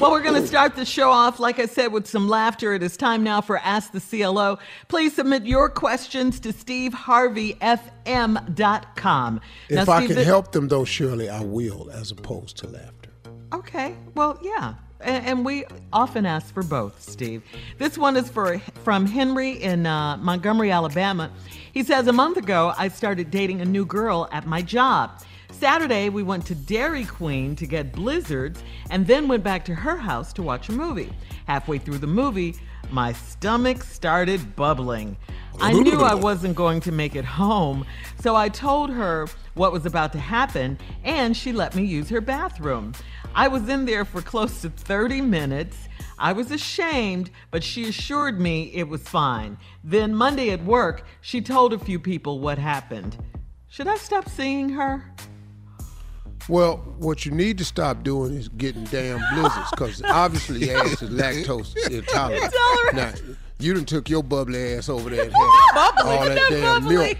Well, we're going to start the show off, like I said, with some laughter. It is time now for Ask the CLO. Please submit your questions to steveharveyfm.com. If now, I can th- help them, though, surely I will, as opposed to laughter. Okay. Well, yeah. And, we often ask for both, Steve. This one is for from Henry in uh, Montgomery, Alabama. He says, A month ago, I started dating a new girl at my job. Saturday, we went to Dairy Queen to get blizzards and then went back to her house to watch a movie. Halfway through the movie, my stomach started bubbling. I knew I wasn't going to make it home, so I told her what was about to happen, and she let me use her bathroom. I was in there for close to 30 minutes. I was ashamed, but she assured me it was fine. Then Monday at work, she told a few people what happened. Should I stop seeing her? Well, what you need to stop doing is getting damn blizzards, because obviously ass is lactose intolerant. Now, you done took your bubbly ass over there and had Bubbly, all that damn bubbly. milk.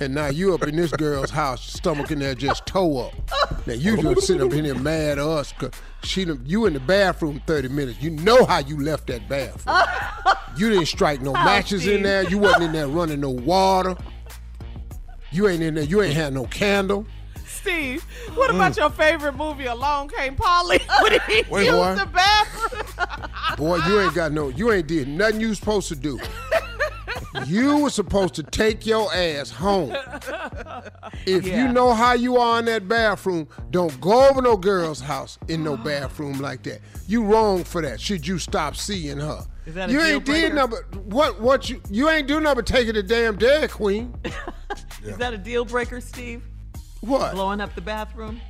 And now you up in this girl's house, stomach in there just toe up. Now you just sitting up in here mad at us, cause she done, you in the bathroom 30 minutes. You know how you left that bathroom. You didn't strike no matches in there. You wasn't in there running no water. You ain't in there. You ain't had no candle. Steve, what about mm. your favorite movie, Along Came Polly? When he Wait, used boy. the bathroom. Boy, you ain't got no, you ain't did nothing you supposed to do. You were supposed to take your ass home. If Yeah. you know how you are in that bathroom, don't go over no girl's house in no bathroom like that. You wrong for that. Should you stop seeing her? Is that you ain't did nothing. but- What? What you? You ain't do nothing but take it to damn Dairy Queen. Is that a deal breaker, Steve? What? Blowing up the bathroom?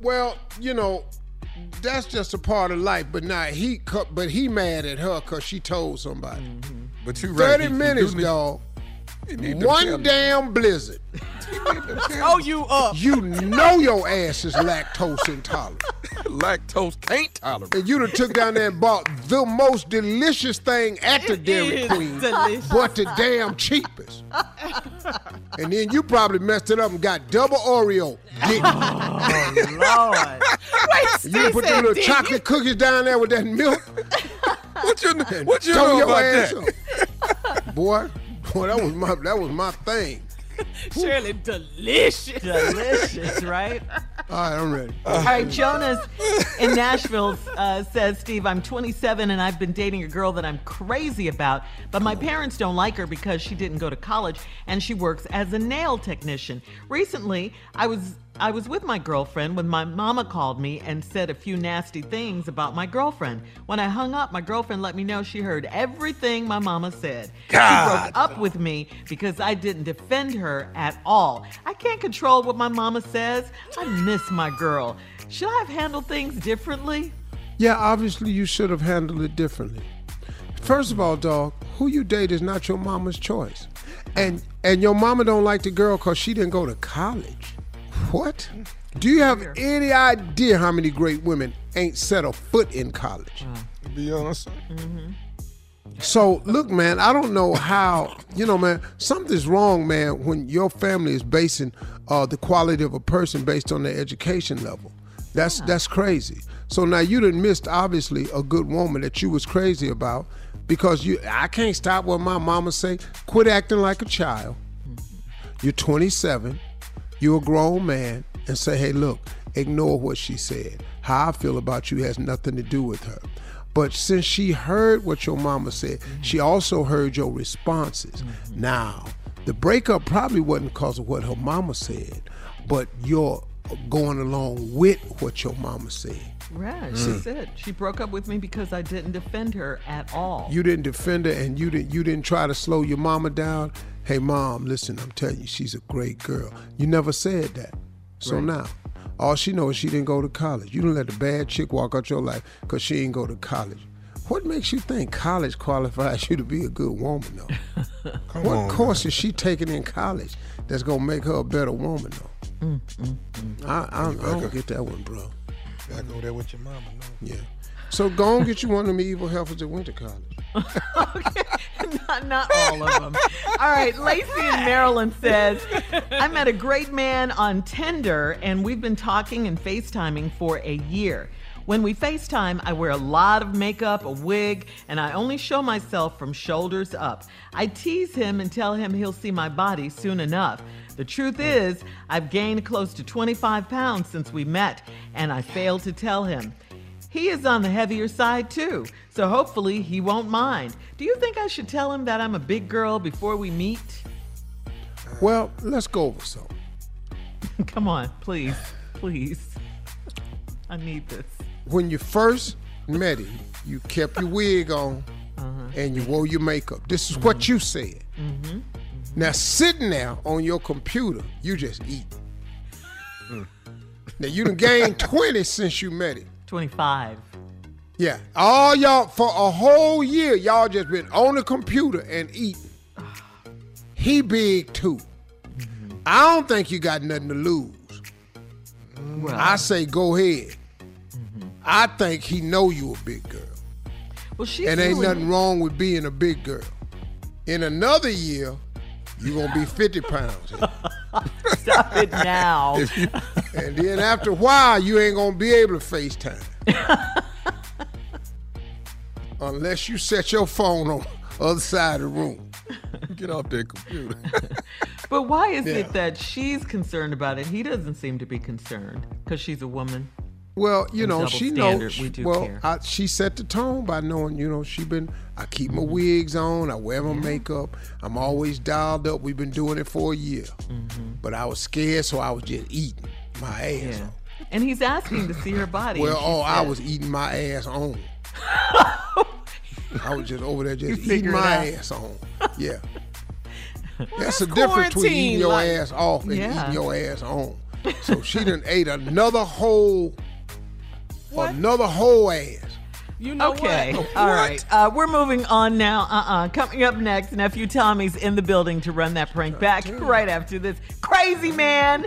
Well, you know, that's just a part of life. But not he, cu- but he mad at her because she told somebody. Mm-hmm. But you right. Thirty he- he minutes, need- dog. need one damn blizzard, Oh, you up? you know your ass is lactose intolerant. Lactose can't tolerate. And you done took down there and bought the most delicious thing at the It Dairy is Queen, delicious. but the damn cheapest. And then you probably messed it up and got double Oreo. Dick. Oh, Lord. Wait, you put the little dick. chocolate cookies down there with that milk. What you what you know about ass that? Boy, boy, that was my that was my thing. Shirley, delicious. Delicious, right? All right, I'm ready. All right, Jonas in Nashville uh, says, Steve, I'm 27 and I've been dating a girl that I'm crazy about, but my parents don't like her because she didn't go to college and she works as a nail technician. Recently, I was I was with my girlfriend when my mama called me and said a few nasty things about my girlfriend. When I hung up, my girlfriend let me know she heard everything my mama said. She broke up with me because I didn't defend her at all. I can't control what my mama says. I miss my girl. Should I have handled things differently? Yeah, obviously you should have handled it differently. First of all, dog, who you date is not your mama's choice. And and your mama don't like the girl cause she didn't go to college. What? Do you have any idea how many great women ain't set a foot in college? Mm. To be honest, mm-hmm. So look, man, I don't know how you know, man. Something's wrong, man, when your family is basing uh, the quality of a person based on their education level. That's that's crazy. So now you done missed obviously a good woman that you was crazy about because you. I can't stop what my mama say. Quit acting like a child. Mm-hmm. You're 27. You're a grown man, and say, hey, look, ignore what she said. How I feel about you has nothing to do with her. But since she heard what your mama said, mm-hmm. she also heard your responses. Mm-hmm. Now, the breakup probably wasn't because of what her mama said, but you're going along with what your mama said. Right. She said she broke up with me because I didn't defend her at all. You didn't defend her and you didn't you didn't try to slow your mama down. Hey mom, listen, I'm telling you, she's a great girl. You never said that. So now, all she knows is she didn't go to college. You didn't let the bad chick walk out your life because she didn't go to college. What makes you think college qualifies you to be a good woman though? what on, course is she taking in college that's gonna make her a better woman though? Mm, mm, mm. I, I, I don't get that one, bro. gotta go there with your mama. No. Yeah. So go and get you one of them evil heifers that went to college. not, not all of them. All right, Lacey in Maryland says, I met a great man on Tinder and we've been talking and FaceTiming for a year. When we FaceTime, I wear a lot of makeup, a wig, and I only show myself from shoulders up. I tease him and tell him he'll see my body soon enough. The truth is, I've gained close to 25 pounds since we met, and I failed to tell him. He is on the heavier side too, so hopefully he won't mind. Do you think I should tell him that I'm a big girl before we meet? Well, let's go over some. Come on, please, please. I need this. When you first met him, you kept your wig on uh-huh. and you wore your makeup. This is what mm-hmm. you said. Mm-hmm. Mm-hmm. Now, sitting there on your computer, you just eat. Now, you done gained 20 since you met him. 25. Yeah, all y'all, for a whole year, y'all just been on the computer and eating. He big too. Mm-hmm. I don't think you got nothing to lose. Well, I say go ahead. Mm-hmm. I think he know you a big girl. well she's And ain't really- nothing wrong with being a big girl. In another year, you gonna be 50 pounds. Stop it now. and then after a while, you ain't gonna be able to FaceTime. Unless you set your phone on the other side of the room. Get off that computer. But why is Yeah. it that she's concerned about it? He doesn't seem to be concerned because she's a woman. Well, you know, she standard, knows. we do well, care. I, she set the tone by knowing, you know, she been. I keep Mm-hmm. my wigs on. I wear my makeup. I'm always dialed up. We've been doing it for a year. But I was scared, so I was just eating my ass. Yeah. off. And he's asking to see her body. Well, and she oh, I was eating my ass on. I was just over there just figure eating my out. ass on. Yeah. That's the difference between eating your life. ass off and Yeah. eating your ass on. So she done ate another whole, another whole ass. You know okay. what? All right. Uh, we're moving on now. Uh-uh. Coming up next, nephew Tommy's in the building to run that prank back right after this crazy man.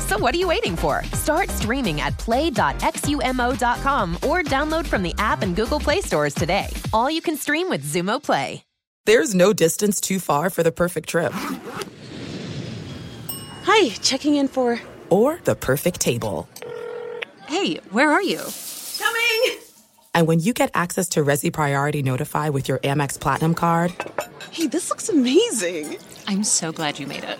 So what are you waiting for? Start streaming at play.xumo.com or download from the app and Google Play stores today. All you can stream with Xumo Play. There's no distance too far for the perfect trip. Hi, checking in for. Or the perfect table. Hey, where are you? Coming! And when you get access to Resy Priority Notify with your Amex Platinum card. Hey, this looks amazing! I'm so glad you made it.